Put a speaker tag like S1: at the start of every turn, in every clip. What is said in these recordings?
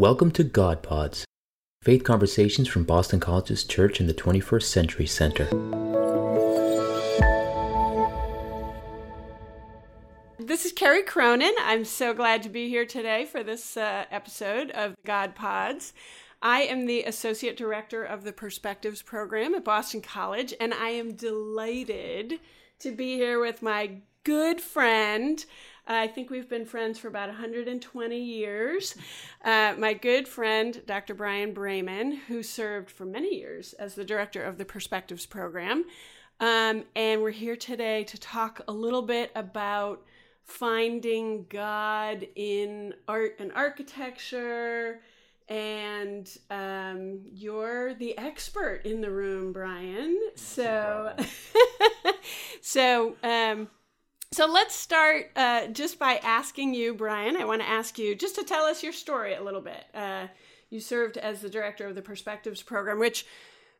S1: Welcome to God Pods, faith conversations from Boston College's Church in the 21st Century Center.
S2: This is Carrie Cronin. I'm so glad to be here today for this uh, episode of God Pods. I am the Associate Director of the Perspectives Program at Boston College, and I am delighted to be here with my good friend. I think we've been friends for about 120 years. Uh, my good friend, Dr. Brian Braman, who served for many years as the director of the Perspectives Program. Um, and we're here today to talk a little bit about finding God in art and architecture. And um, you're the expert in the room, Brian. So, so, um, so let's start uh, just by asking you, Brian. I want to ask you just to tell us your story a little bit. Uh, you served as the director of the Perspectives program, which,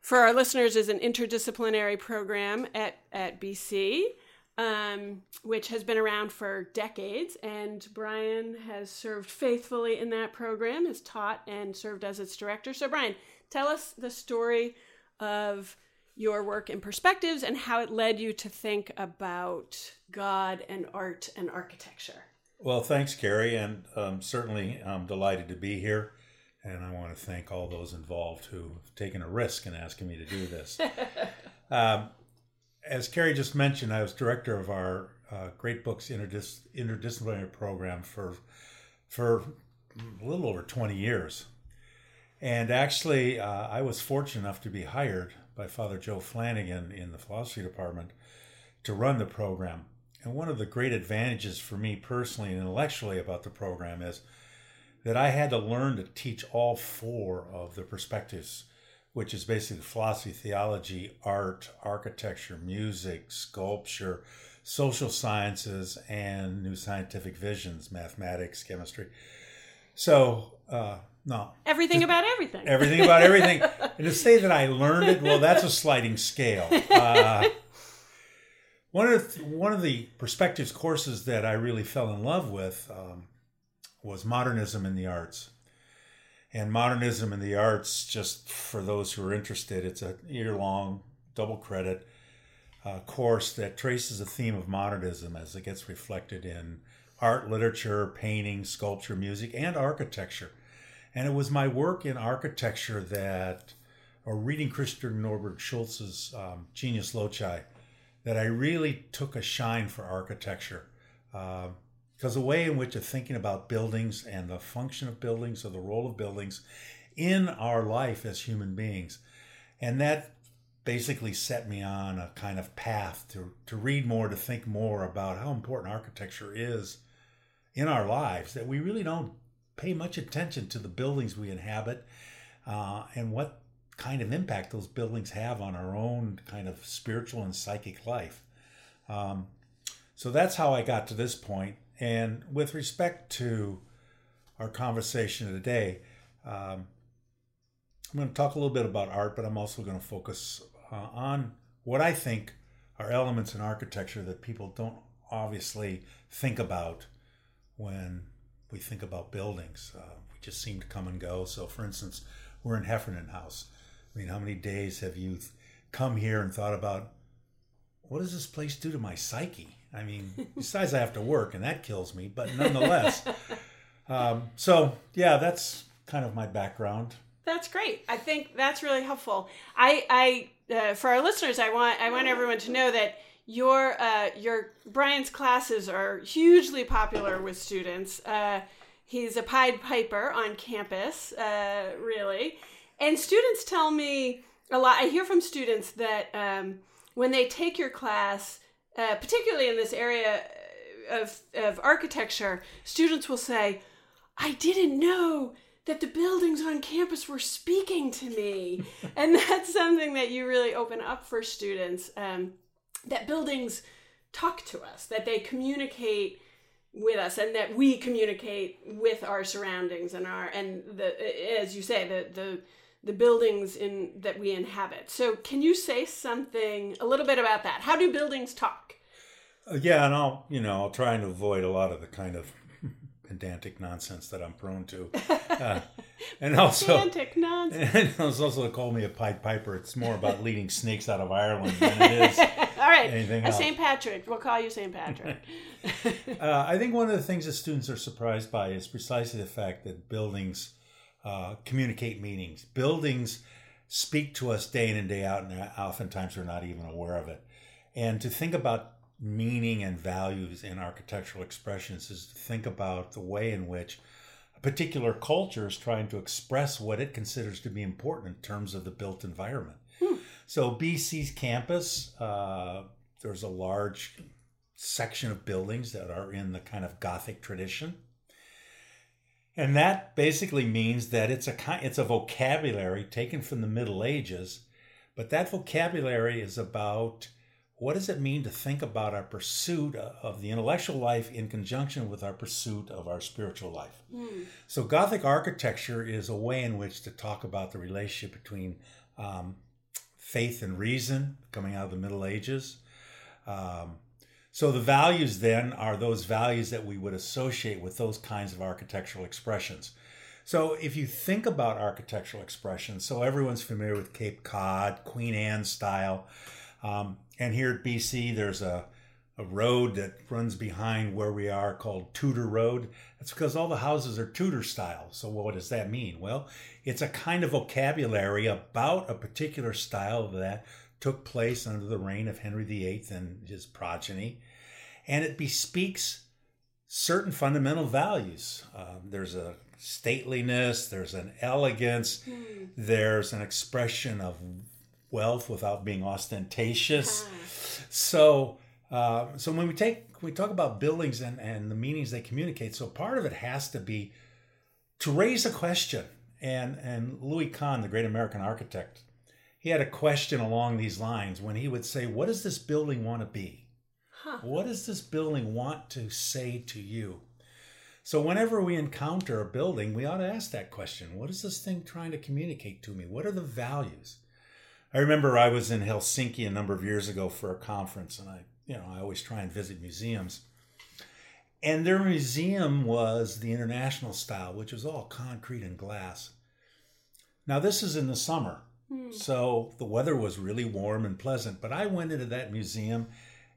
S2: for our listeners, is an interdisciplinary program at at BC um, which has been around for decades. And Brian has served faithfully in that program, has taught and served as its director. So, Brian, tell us the story of your work in perspectives and how it led you to think about God and art and architecture.
S3: Well, thanks, Carrie, and um, certainly I'm delighted to be here. And I want to thank all those involved who have taken a risk in asking me to do this. um, as Carrie just mentioned, I was director of our uh, Great Books Interdis- interdisciplinary program for for a little over 20 years. And actually, uh, I was fortunate enough to be hired by Father Joe Flanagan in the philosophy department to run the program. And one of the great advantages for me personally and intellectually about the program is that I had to learn to teach all four of the perspectives which is basically philosophy, theology, art, architecture, music, sculpture, social sciences, and new scientific visions, mathematics, chemistry. So, uh, no.
S2: Everything about everything.
S3: Everything about everything. and to say that I learned it, well, that's a sliding scale. Uh, one of the, one of the perspectives courses that I really fell in love with um, was modernism in the arts. And modernism in the arts just for those who are interested it's a year long double credit uh, course that traces the theme of modernism as it gets reflected in art literature painting sculpture music and architecture. And it was my work in architecture that or reading christian norberg schulz's um, genius loci that i really took a shine for architecture uh, because the way in which of thinking about buildings and the function of buildings or the role of buildings in our life as human beings. And that basically set me on a kind of path to, to read more to think more about how important architecture is in our lives that we really don't pay much attention to the buildings we inhabit uh, and what kind of impact those buildings have on our own kind of spiritual and psychic life um, so that's how i got to this point. and with respect to our conversation today, um, I'm going to talk a little bit about art, but I'm also going to focus uh, on what I think are elements in architecture that people don't obviously think about when we think about buildings. Uh, we just seem to come and go. So, for instance, we're in Heffernan House. I mean, how many days have you come here and thought about what does this place do to my psyche? I mean, besides I have to work and that kills me, but nonetheless. um, so yeah, that's kind of my background.
S2: That's great. I think that's really helpful. I, I, uh, for our listeners, I want, I want everyone to know that your, uh, your Brian's classes are hugely popular with students. Uh, he's a Pied Piper on campus, uh, really, and students tell me a lot. I hear from students that um, when they take your class uh, particularly in this area of, of architecture, students will say, I didn't know that the buildings on campus were speaking to me. and that's something that you really open up for students um, that buildings talk to us, that they communicate with us and that we communicate with our surroundings and our and the as you say the the the buildings in that we inhabit. So, can you say something a little bit about that? How do buildings talk?
S3: Uh, yeah, and I'll you know I'll try and avoid a lot of the kind of pedantic nonsense that I'm prone to. Uh, and also
S2: Romantic nonsense.
S3: and it's also called me a Pied Piper. It's more about leading snakes out of Ireland than it is.
S2: All right,
S3: Anything
S2: Uh,
S3: else?
S2: St. Patrick. We'll call you St. Patrick.
S3: Uh, I think one of the things that students are surprised by is precisely the fact that buildings uh, communicate meanings. Buildings speak to us day in and day out, and oftentimes we're not even aware of it. And to think about meaning and values in architectural expressions is to think about the way in which a particular culture is trying to express what it considers to be important in terms of the built environment. So, BC's campus, uh, there's a large section of buildings that are in the kind of Gothic tradition. And that basically means that it's a it's a vocabulary taken from the Middle Ages, but that vocabulary is about what does it mean to think about our pursuit of the intellectual life in conjunction with our pursuit of our spiritual life. So Gothic architecture is a way in which to talk about the relationship between um, faith and reason coming out of the Middle Ages. Um, so the values then are those values that we would associate with those kinds of architectural expressions. So if you think about architectural expressions, so everyone's familiar with Cape Cod, Queen Anne style, um, and here at BC there's a a road that runs behind where we are called Tudor Road. That's because all the houses are Tudor style. So what does that mean? Well, it's a kind of vocabulary about a particular style of that took place under the reign of Henry VIII and his progeny, and it bespeaks certain fundamental values. Um, there's a stateliness, there's an elegance, there's an expression of wealth without being ostentatious. So, uh, so when we take we talk about buildings and, and the meanings they communicate, so part of it has to be to raise a question. And and Louis Kahn, the great American architect, he had a question along these lines when he would say, "What does this building want to be? What does this building want to say to you?" So whenever we encounter a building, we ought to ask that question: What is this thing trying to communicate to me? What are the values? I remember I was in Helsinki a number of years ago for a conference, and I, you know, I always try and visit museums. And their museum was the international style, which was all concrete and glass. Now, this is in the summer, so the weather was really warm and pleasant. But I went into that museum,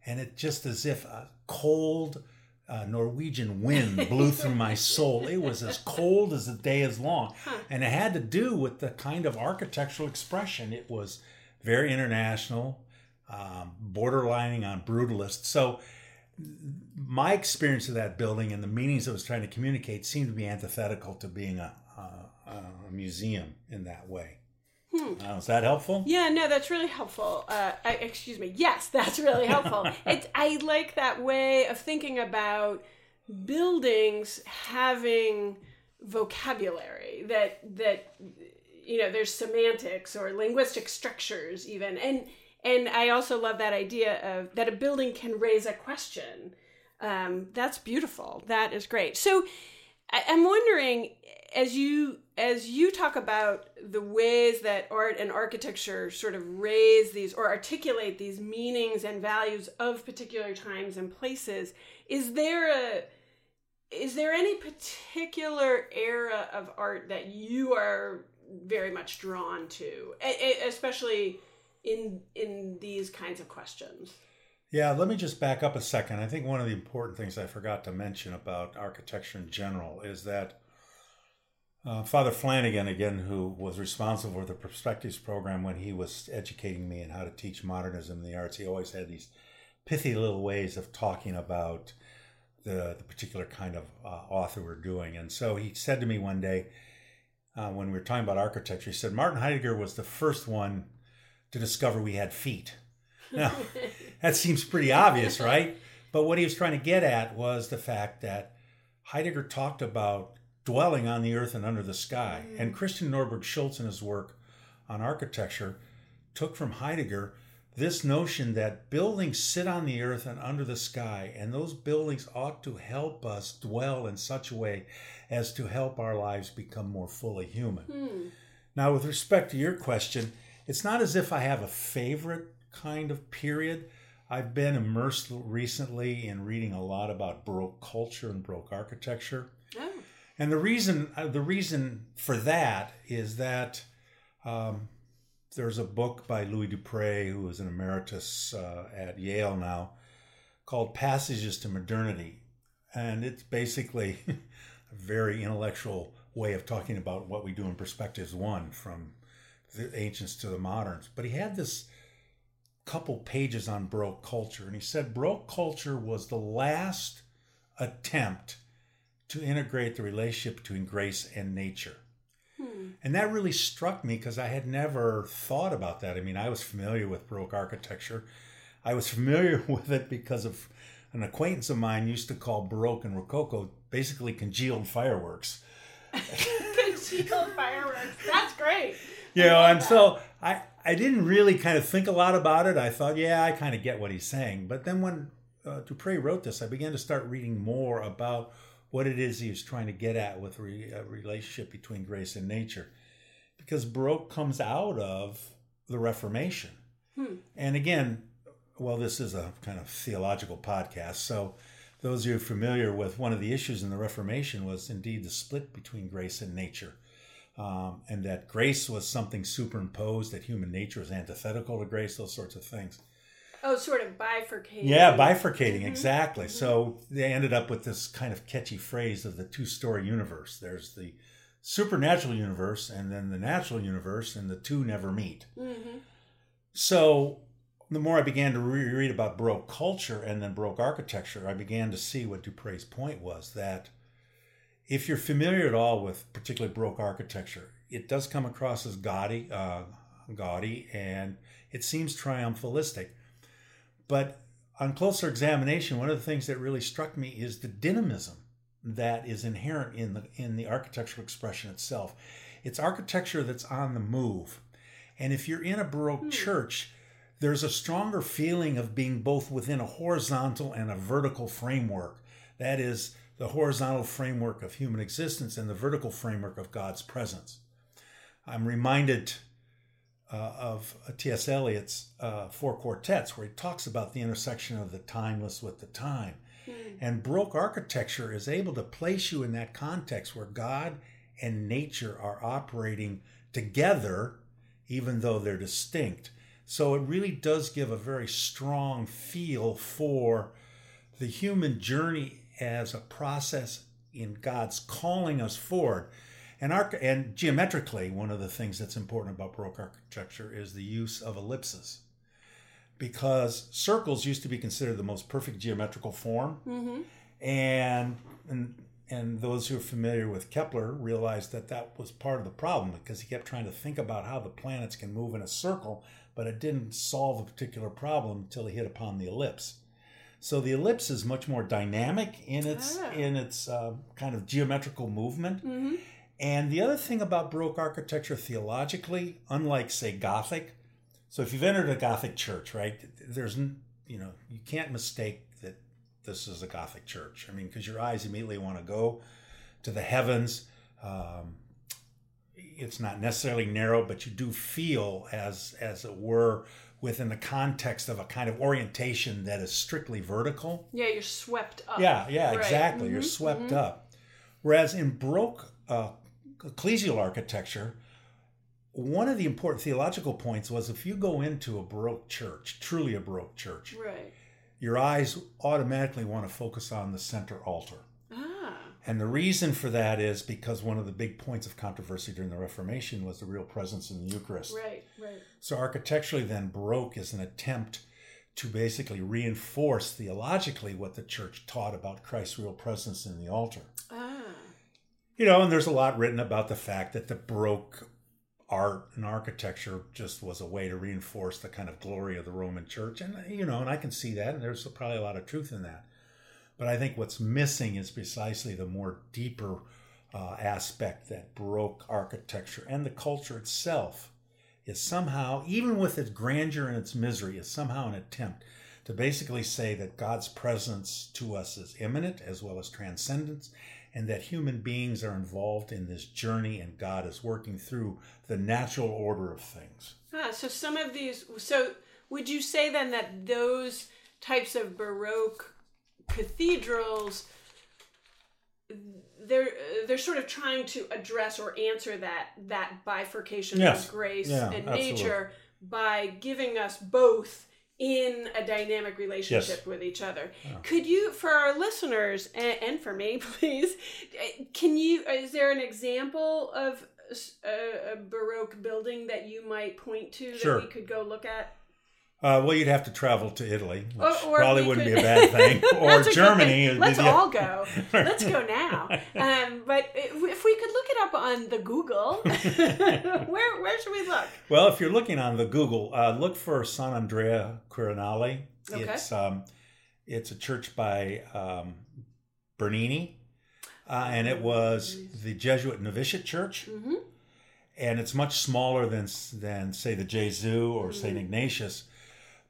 S3: and it just as if a cold uh, Norwegian wind blew through my soul. It was as cold as the day is long. And it had to do with the kind of architectural expression. It was very international, um, borderlining on brutalist. So, my experience of that building and the meanings it was trying to communicate seemed to be antithetical to being a, a, a museum in that way. Uh, is that helpful?
S2: Yeah, no, that's really helpful. Uh, I, excuse me. Yes, that's really helpful. it's, I like that way of thinking about buildings having vocabulary that that you know there's semantics or linguistic structures even and and I also love that idea of that a building can raise a question. Um, that's beautiful. That is great. So I'm wondering as you as you talk about the ways that art and architecture sort of raise these or articulate these meanings and values of particular times and places, is there a is there any particular era of art that you are very much drawn to, especially in in these kinds of questions?
S3: Yeah, let me just back up a second. I think one of the important things I forgot to mention about architecture in general is that uh, Father Flanagan, again, who was responsible for the Perspectives program when he was educating me in how to teach modernism in the arts, he always had these pithy little ways of talking about the, the particular kind of uh, author we're doing. And so he said to me one day, uh, when we were talking about architecture, he said, Martin Heidegger was the first one to discover we had feet. Now, that seems pretty obvious, right? But what he was trying to get at was the fact that Heidegger talked about dwelling on the earth and under the sky. Mm. And Christian Norberg Schulz, in his work on architecture, took from Heidegger this notion that buildings sit on the earth and under the sky, and those buildings ought to help us dwell in such a way as to help our lives become more fully human. Hmm. Now, with respect to your question, it's not as if I have a favorite kind of period. I've been immersed recently in reading a lot about Baroque culture and Baroque architecture.
S2: Oh,
S3: And the reason uh, the reason for that is that um, there's a book by Louis Dupre, who is an emeritus uh, at Yale now, called Passages to Modernity, and it's basically a very intellectual way of talking about what we do in Perspectives One, from the ancients to the moderns. But he had this couple pages on Baroque culture, and he said Baroque culture was the last attempt to integrate the relationship between grace and nature. Hmm. And that really struck me because I had never thought about that. I mean, I was familiar with Baroque architecture. I was familiar with it because of an acquaintance of mine used to call Baroque and Rococo basically congealed fireworks.
S2: congealed fireworks. That's great.
S3: You know, and so I, I didn't really kind of think a lot about it. I thought, yeah, I kind of get what he's saying. But then when uh, Dupre wrote this, I began to start reading more about what it is he was trying to get at with re, a relationship between grace and nature. Because Baroque comes out of the Reformation. Hmm. And again, well, this is a kind of theological podcast. So, those of you familiar with one of the issues in the Reformation was indeed the split between grace and nature. Um, and that grace was something superimposed, that human nature is antithetical to grace, those sorts of things.
S2: Oh, sort of bifurcating.
S3: Yeah, bifurcating, mm-hmm. exactly. Mm-hmm. So they ended up with this kind of catchy phrase of the two story universe. There's the supernatural universe and then the natural universe, and the two never meet. Mm-hmm. So the more I began to reread about Baroque culture and then Baroque architecture, I began to see what Dupre's point was that if you're familiar at all with particularly Baroque architecture, it does come across as gaudy, uh, gaudy, and it seems triumphalistic. But on closer examination, one of the things that really struck me is the dynamism that is inherent in the in the architectural expression itself. It's architecture that's on the move. And if you're in a Baroque hmm. church, there's a stronger feeling of being both within a horizontal and a vertical framework. That is the horizontal framework of human existence and the vertical framework of God's presence. I'm reminded uh, of T.S. Eliot's uh, Four Quartets, where he talks about the intersection of the timeless with the time. Mm. And Baroque architecture is able to place you in that context where God and nature are operating together, even though they're distinct. So it really does give a very strong feel for the human journey as a process in God's calling us forward. And, and geometrically, one of the things that's important about Baroque architecture is the use of ellipses. Because circles used to be considered the most perfect geometrical form. Mm-hmm. And, and, and those who are familiar with Kepler realized that that was part of the problem because he kept trying to think about how the planets can move in a circle, but it didn't solve a particular problem until he hit upon the ellipse. So the ellipse is much more dynamic in its ah. in its uh, kind of geometrical movement, mm-hmm. And the other thing about Baroque architecture theologically, unlike, say, Gothic, so if you've entered a Gothic church, right, there's, you know, you can't mistake that this is a Gothic church. I mean, because your eyes immediately want to go to the heavens. Um, it's not necessarily narrow, but you do feel as, as it were, within the context of a kind of orientation that is strictly vertical.
S2: Yeah, you're swept up.
S3: Yeah, yeah, right. exactly. Mm-hmm, you're swept mm-hmm. up. Whereas in Baroque uh, ecclesial architecture, one of the important theological points was if you go into a Baroque church, truly a Baroque church,
S2: right.
S3: your eyes automatically want to focus on the center altar. Ah. And the reason for that is because one of the big points of controversy during the Reformation was the real presence in the Eucharist.
S2: Right, right.
S3: So architecturally, then, Baroque is an attempt to basically reinforce theologically what the church taught about Christ's real presence in the altar. Ah. You know, and there's a lot written about the fact that the Baroque art and architecture just was a way to reinforce the kind of glory of the Roman Church. And, you know, and I can see that, and there's probably a lot of truth in that. But I think what's missing is precisely the more deeper uh, aspect that Baroque architecture and the culture itself is somehow, even with its grandeur and its misery, is somehow an attempt to basically say that God's presence to us is immanent as well as transcendence, and that human beings are involved in this journey and God is working through the natural order of things.
S2: Ah, so some of these, so would you say then that those types of Baroque cathedrals, they're uh, they're sort of trying to address or answer that that bifurcation
S3: Yes.
S2: of grace
S3: Yeah,
S2: and
S3: absolutely.
S2: nature by giving us both in a dynamic relationship
S3: Yes.
S2: with each other.
S3: Yeah.
S2: Could you, for our listeners and, and for me, please, uh, can you? Is there an example of a Baroque building that you might point to
S3: Sure.
S2: that we could go look at?
S3: Uh, well, you'd have to travel to Italy, which
S2: Or- or
S3: probably wouldn't
S2: could-
S3: be a bad thing, or
S2: That's a good
S3: Germany.
S2: thing. Let's all go. Let's go now. Um, but if we could look it up on the Google, where where should we look?
S3: Well, if you're looking on the Google, uh, look for San Andrea Quirinale.
S2: Okay.
S3: It's um, it's a church by um, Bernini, uh, and it was the Jesuit novitiate church,
S2: hmm
S3: and it's much smaller than than say the Gesù or
S2: Mm.
S3: Saint Ignatius,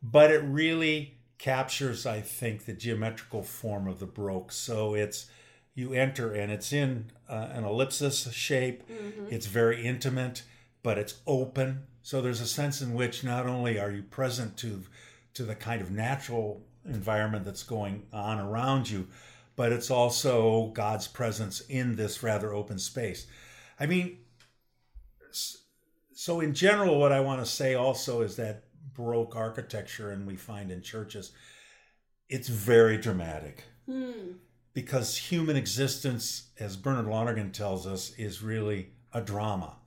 S3: but it really captures, I think, the geometrical form of the Baroque. So it's you enter and it's in uh, an ellipsis shape.
S2: hmm
S3: It's very intimate, but it's open. So there's a sense in which not only are you present to to the kind of natural environment that's going on around you, but it's also God's presence in this rather open space. I mean, so in general, what I want to say also is that Baroque architecture, and we find in churches, it's very dramatic
S2: Hmm.
S3: because human existence, as Bernard Lonergan tells us, is really a drama.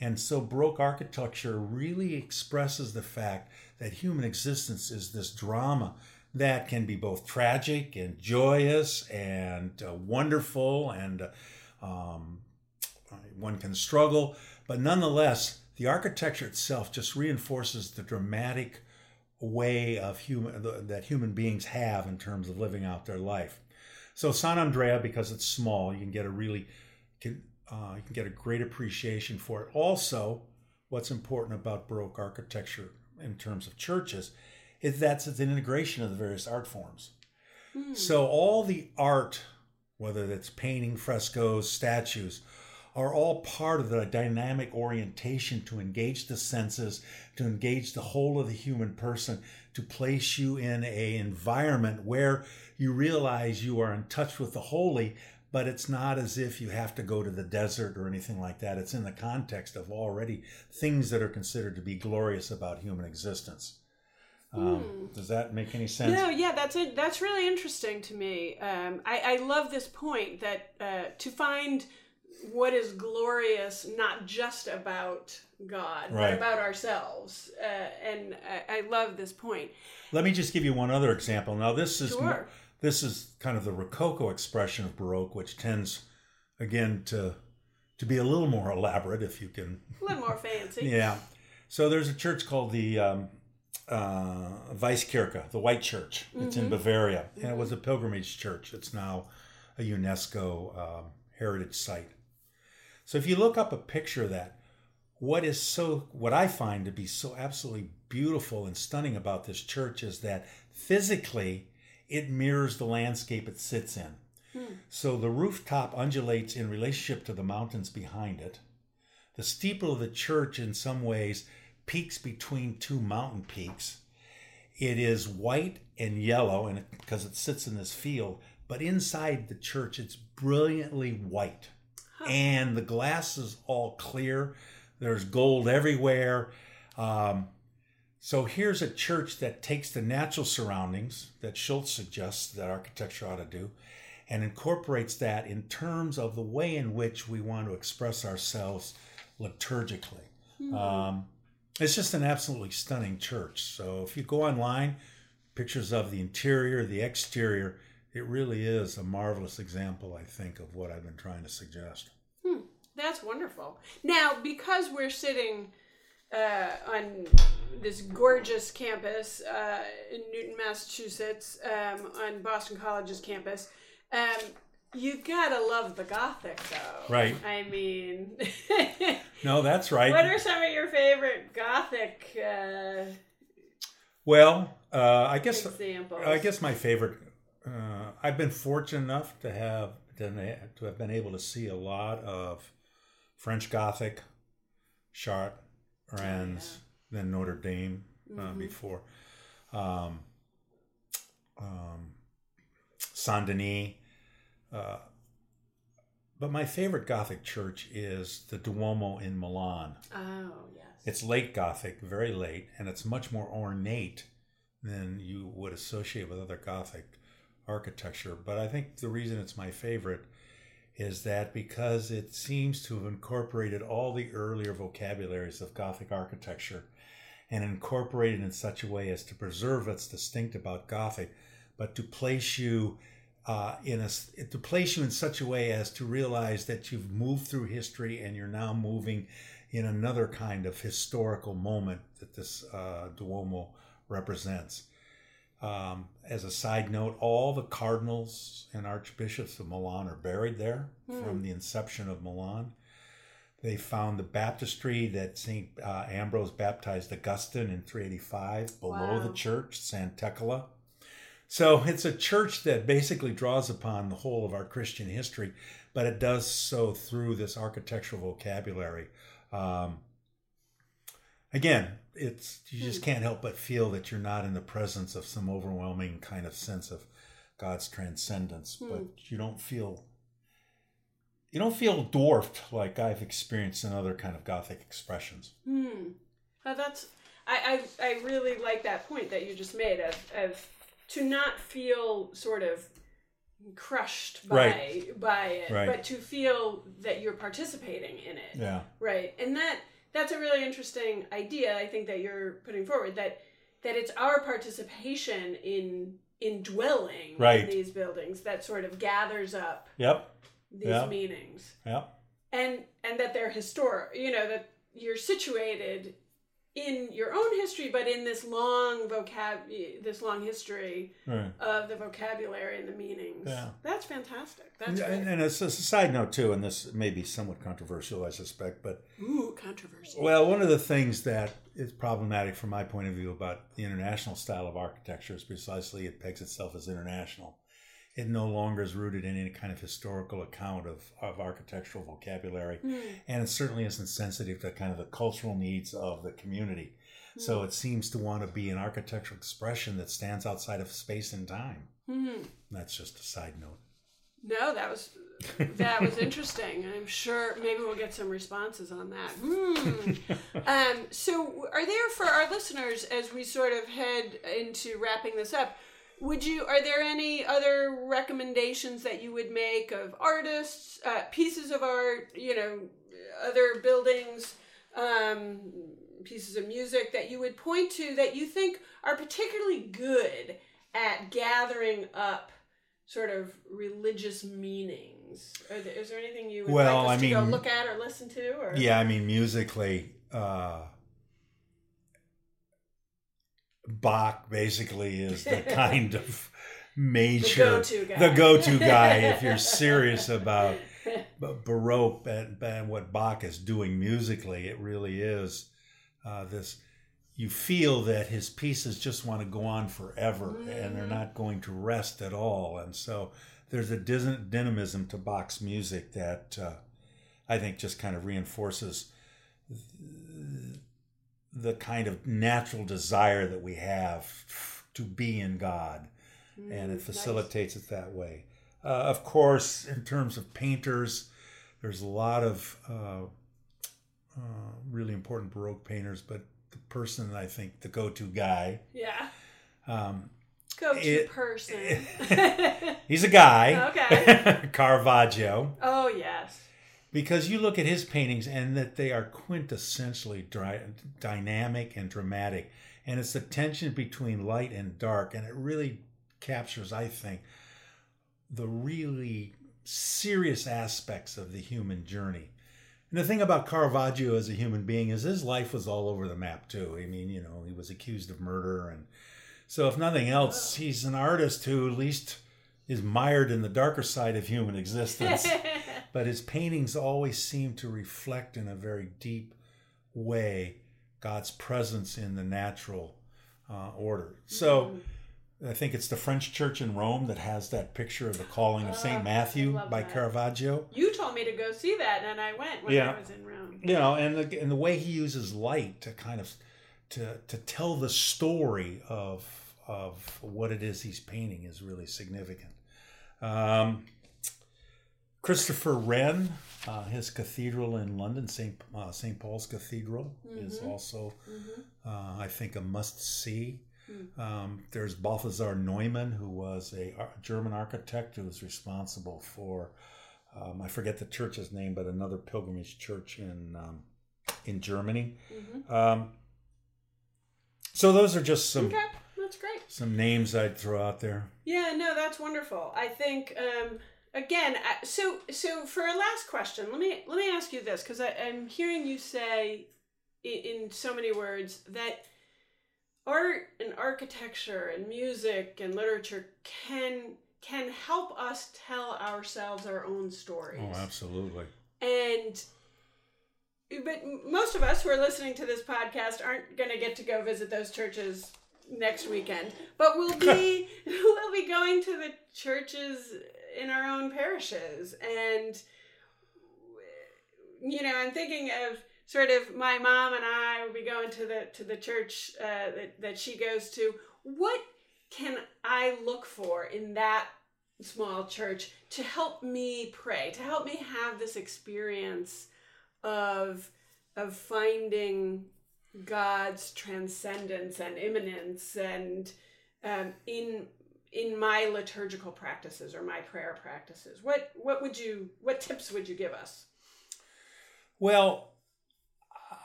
S3: And so Baroque architecture really expresses the fact that human existence is this drama that can be both tragic and joyous and uh, wonderful, and uh, um, one can struggle. But nonetheless, the architecture itself just reinforces the dramatic way of human that human beings have in terms of living out their life. So San Andrea, because it's small, you can get a really can uh, you can get a great appreciation for it. Also, what's important about Baroque architecture in terms of churches is that it's an integration of the various art forms.
S2: Hmm.
S3: So all the art, whether that's painting, frescoes, statues, are all part of the dynamic orientation to engage the senses, to engage the whole of the human person, to place you in a environment where you realize you are in touch with the holy, but it's not as if you have to go to the desert or anything like that. It's in the context of already things that are considered to be glorious about human existence. Um, Does that make any sense?
S2: No, yeah, that's it. That's really interesting to me. Um, I, I love this point that uh, to find what is glorious, not just about God,
S3: Right.
S2: but about ourselves. Uh, and I, I love this point.
S3: Let me just give you one other example. Now, this is
S2: Sure.
S3: this is kind of the Rococo expression of Baroque, which tends, again, to to be a little more elaborate, if you can.
S2: A little more fancy.
S3: Yeah. So there's a church called the um, uh, Weisskirche, the White Church. It's in
S2: Mhm.
S3: Bavaria, and it was a pilgrimage church. It's now a UNESCO um, heritage site. So if you look up a picture of that, what is so what I find to be so absolutely beautiful and stunning about this church is that physically it mirrors the landscape it sits in.
S2: Hmm.
S3: So the rooftop undulates in relationship to the mountains behind it. The steeple of the church, in some ways, peaks between two mountain peaks. It is white and yellow, and because it sits in this field, but inside the church, it's brilliantly white. And the glass is all clear. There's gold everywhere. Um, so here's a church that takes the natural surroundings that Schulz suggests that architecture ought to do and incorporates that in terms of the way in which we want to express ourselves liturgically.
S2: Hmm.
S3: Um, it's just an absolutely stunning church. So if you go online, pictures of the interior, the exterior, it really is a marvelous example, I think, of what I've been trying to suggest.
S2: That's wonderful. Now, because we're sitting uh, on this gorgeous campus uh, in Newton, Massachusetts, um, on Boston College's campus, um, you gotta love the Gothic, though.
S3: Right.
S2: I mean,
S3: No, that's right.
S2: what are some of your favorite Gothic uh,
S3: well, uh, I guess
S2: examples?
S3: I guess my favorite. Uh, I've been fortunate enough to have to have been able to see a lot of French Gothic, Chartres, Rennes, then Notre Dame uh,
S2: Mhm.
S3: before, um, um, Saint Denis. Uh, but my favorite Gothic church is the Duomo in Milan.
S2: Oh, yes.
S3: It's late Gothic, very late, and it's much more ornate than you would associate with other Gothic architecture. But I think the reason it's my favorite is that because it seems to have incorporated all the earlier vocabularies of Gothic architecture and incorporated in such a way as to preserve what's distinct about Gothic, but to place you uh, in a to place you in such a way as to realize that you've moved through history and you're now moving in another kind of historical moment that this uh, Duomo represents. Um, as a side note, all the cardinals and archbishops of Milan are buried there from the inception of Milan. They found the baptistry that St. Uh, Ambrose baptized Augustine in 385 below the
S2: Wow.
S3: church, Santa Tecla. So it's a church that basically draws upon the whole of our Christian history, but it does so through this architectural vocabulary. Um, again, it's you just can't help but feel that you're not in the presence of some overwhelming kind of sense of God's transcendence, but you don't feel you don't feel dwarfed like I've experienced in other kind of Gothic expressions.
S2: Hmm. That's I, I I really like that point that you just made of of to not feel sort of crushed by
S3: Right.
S2: by it,
S3: Right.
S2: but to feel that you're participating in it.
S3: Yeah.
S2: Right. And that that's a really interesting idea I think that you're putting forward that that it's our participation in in dwelling
S3: Right.
S2: in these buildings that sort of gathers up
S3: Yep.
S2: these
S3: Yeah.
S2: meanings
S3: Yep.
S2: and and that they're historic you know that you're situated in your own history but in this long vocab this long history
S3: Right.
S2: of the vocabulary and the meanings
S3: Yeah.
S2: that's fantastic that's
S3: And, and, it's a side note too, and this may be somewhat controversial, I suspect, but
S2: ooh controversy
S3: Well, one of the things that is problematic from my point of view about the international style of architecture is precisely it pegs itself as international. It no longer is rooted in any kind of historical account of, of architectural vocabulary, and it certainly isn't sensitive to kind of the cultural needs of the community. So it seems to want to be an architectural expression that stands outside of space and time.
S2: Mhm.
S3: That's just a side note.
S2: no that was that was interesting i'm sure maybe we'll get some responses on that hmm. um, so are there for our listeners as we sort of head into wrapping this up would you are there any other recommendations that you would make of artists uh, pieces of art you know other buildings um, pieces of music that you would point to that you think are particularly good at gathering up sort of religious meanings? Are there, is there anything you would
S3: Well,
S2: like us
S3: I
S2: to go look at or listen to or?
S3: Yeah, I mean, musically, uh, Bach basically is the kind of major, the go-to guy if you're serious about Baroque and, and what Bach is doing musically. It really is uh, this. You feel that his pieces just want to go on forever, and they're not going to rest at all. And so there's a dynamism to Bach's music that uh, I think just kind of reinforces the kind of natural desire that we have to be in God, and it facilitates it that way. Uh, of course, in terms of painters, there's a lot of uh, uh, really important Baroque painters, but the person I think the go-to guy,
S2: yeah
S3: um,
S2: go to
S3: It-
S2: person
S3: he's a guy,
S2: Okay.
S3: Caravaggio.
S2: oh yes
S3: because you look at his paintings and that they are quintessentially dry, dynamic and dramatic. And it's the tension between light and dark and it really captures i think the really serious aspects of the human journey. And the thing about caravaggio as a human being is his life was all over the map too. I mean you know he was accused of murder and so if nothing else he's an artist who at least is mired in the darker side of human existence but his paintings always seem to reflect in a very deep way God's presence in the natural uh, order. So I think it's the French church in Rome that has that picture of the calling of
S2: Oh,
S3: St. Matthew by
S2: that.
S3: Caravaggio.
S2: you told me to go see that and i went when
S3: Yeah.
S2: i was in rome
S3: You know, and the, and the way he uses light to kind of to to tell the story of of what it is he's painting is really significant. Um, Christopher Wren, uh, his cathedral in London, St. Uh, St. Paul's Cathedral,
S2: Mm-hmm.
S3: is also, uh, I think, a must see. Um, there's Balthasar Neumann, who was a German architect who was responsible for, um, I forget the church's name, but another pilgrimage church in um, in Germany. Um, so those are just some
S2: Okay, that's great.
S3: some names I'd throw out there.
S2: Yeah, no, that's wonderful. I think um, again. So, so for our last question, let me let me ask you this because I'm hearing you say in, in so many words that art and architecture and music and literature can can help us tell ourselves our own stories.
S3: Oh, absolutely.
S2: And but most of us who are listening to this podcast aren't going to get to go visit those churches next weekend, but we'll be we'll be going to the churches in our own parishes and you know, I'm thinking of sort of my mom and I will be going to the to the church uh, that that she goes to. What can I look for in that small church to help me pray, to help me have this experience of of finding God's transcendence and immanence and um, in in my liturgical practices or my prayer practices. What what would you what tips would you give us?
S3: Well,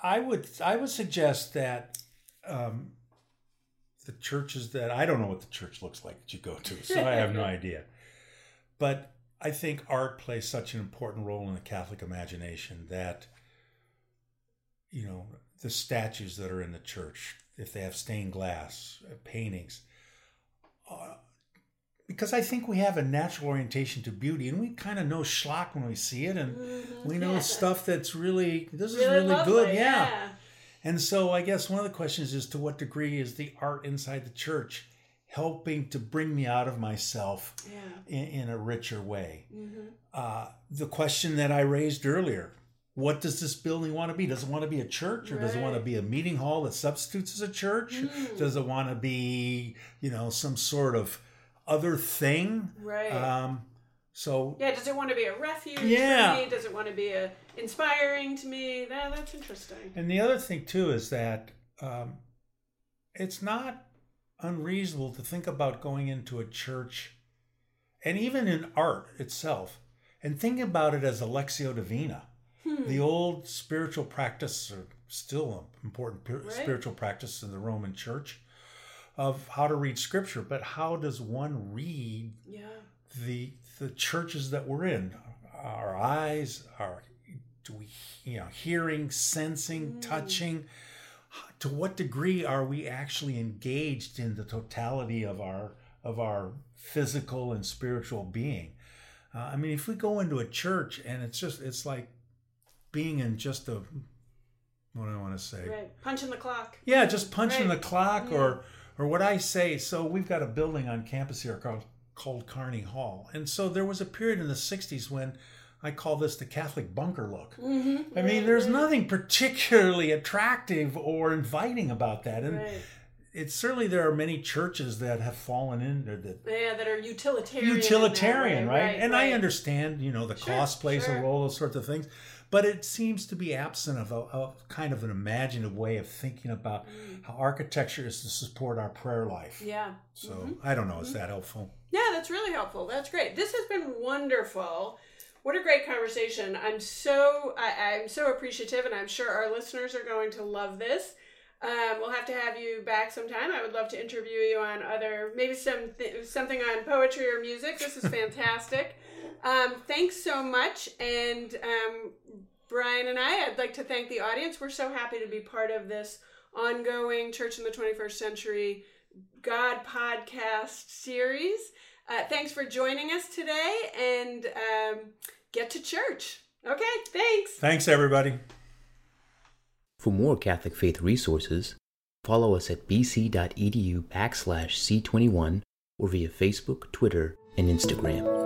S3: I would I would suggest that um, the churches that I don't know what the church looks like that you go to, so I have no idea. But I think art plays such an important role in the Catholic imagination that you know the statues that are in the church, if they have stained glass, uh, paintings. Uh, because I think we have a natural orientation to beauty, and we kind of know schlock when we see it, and we know
S2: Yeah.
S3: stuff that's really this is
S2: Really
S3: really
S2: lovely,
S3: good, yeah.
S2: yeah.
S3: And so I guess one of the questions is to what degree is the art inside the church helping to bring me out of myself
S2: Yeah.
S3: in, in a richer way?
S2: Mm-hmm.
S3: Uh, the question that I raised earlier. What does this building want to be? Does it want to be a church or does it want to be a meeting hall that substitutes as a church?
S2: Mm.
S3: Does it want to be, you know, some sort of other thing?
S2: Right.
S3: Um, so
S2: yeah, does it want to be a refuge
S3: Yeah.
S2: for me? Does it want to be a inspiring to me? That, that's interesting.
S3: And the other thing too is that um, it's not unreasonable to think about going into a church, and even in art itself, and think about it as a lectio divina.
S2: Hmm.
S3: The old spiritual practice, or still an important
S2: Right.
S3: spiritual practice in the Roman Church, of how to read Scripture. But how does one read
S2: Yeah.
S3: the the churches that we're in our eyes our do we you know hearing sensing touching to what degree are we actually engaged in the totality of our of our physical and spiritual being uh, i mean if we go into a church and it's just it's like being in just a what do i want to say
S2: Right. Punching the clock.
S3: yeah, just punching
S2: Right.
S3: the clock or or what I say. So we've got a building on campus here called called Carney Hall. And so there was a period in the 60s when I call this the Catholic bunker look.
S2: Mm-hmm.
S3: I mean, there's nothing particularly attractive or inviting about that. And
S2: Right.
S3: it's certainly there are many churches that have fallen into the
S2: Yeah, that are utilitarian.
S3: utilitarian,
S2: way.
S3: right? And I understand, you know, the
S2: Sure,
S3: cost plays
S2: sure.
S3: a role, those sorts of things. But it seems to be absent of a, a kind of an imaginative way of thinking about how architecture is to support our prayer life.
S2: Mm. Yeah.
S3: So I don't know, is that helpful?
S2: Yeah, that's really helpful. That's great. This has been wonderful. What a great conversation. I'm so I, I'm so appreciative, and I'm sure our listeners are going to love this. Um, we'll have to have you back sometime. I would love to interview you on other, maybe some th- something on poetry or music. This is fantastic. Um, thanks so much, and um, Brian and I, I'd like to thank the audience. We're so happy to be part of this ongoing Church in the 21st Century God podcast series. Uh, thanks for joining us today and um, get to church. Okay, thanks.
S3: Thanks, everybody.
S1: For more Catholic faith resources, follow us at bc.edu backslash C21 or via Facebook, Twitter, and Instagram.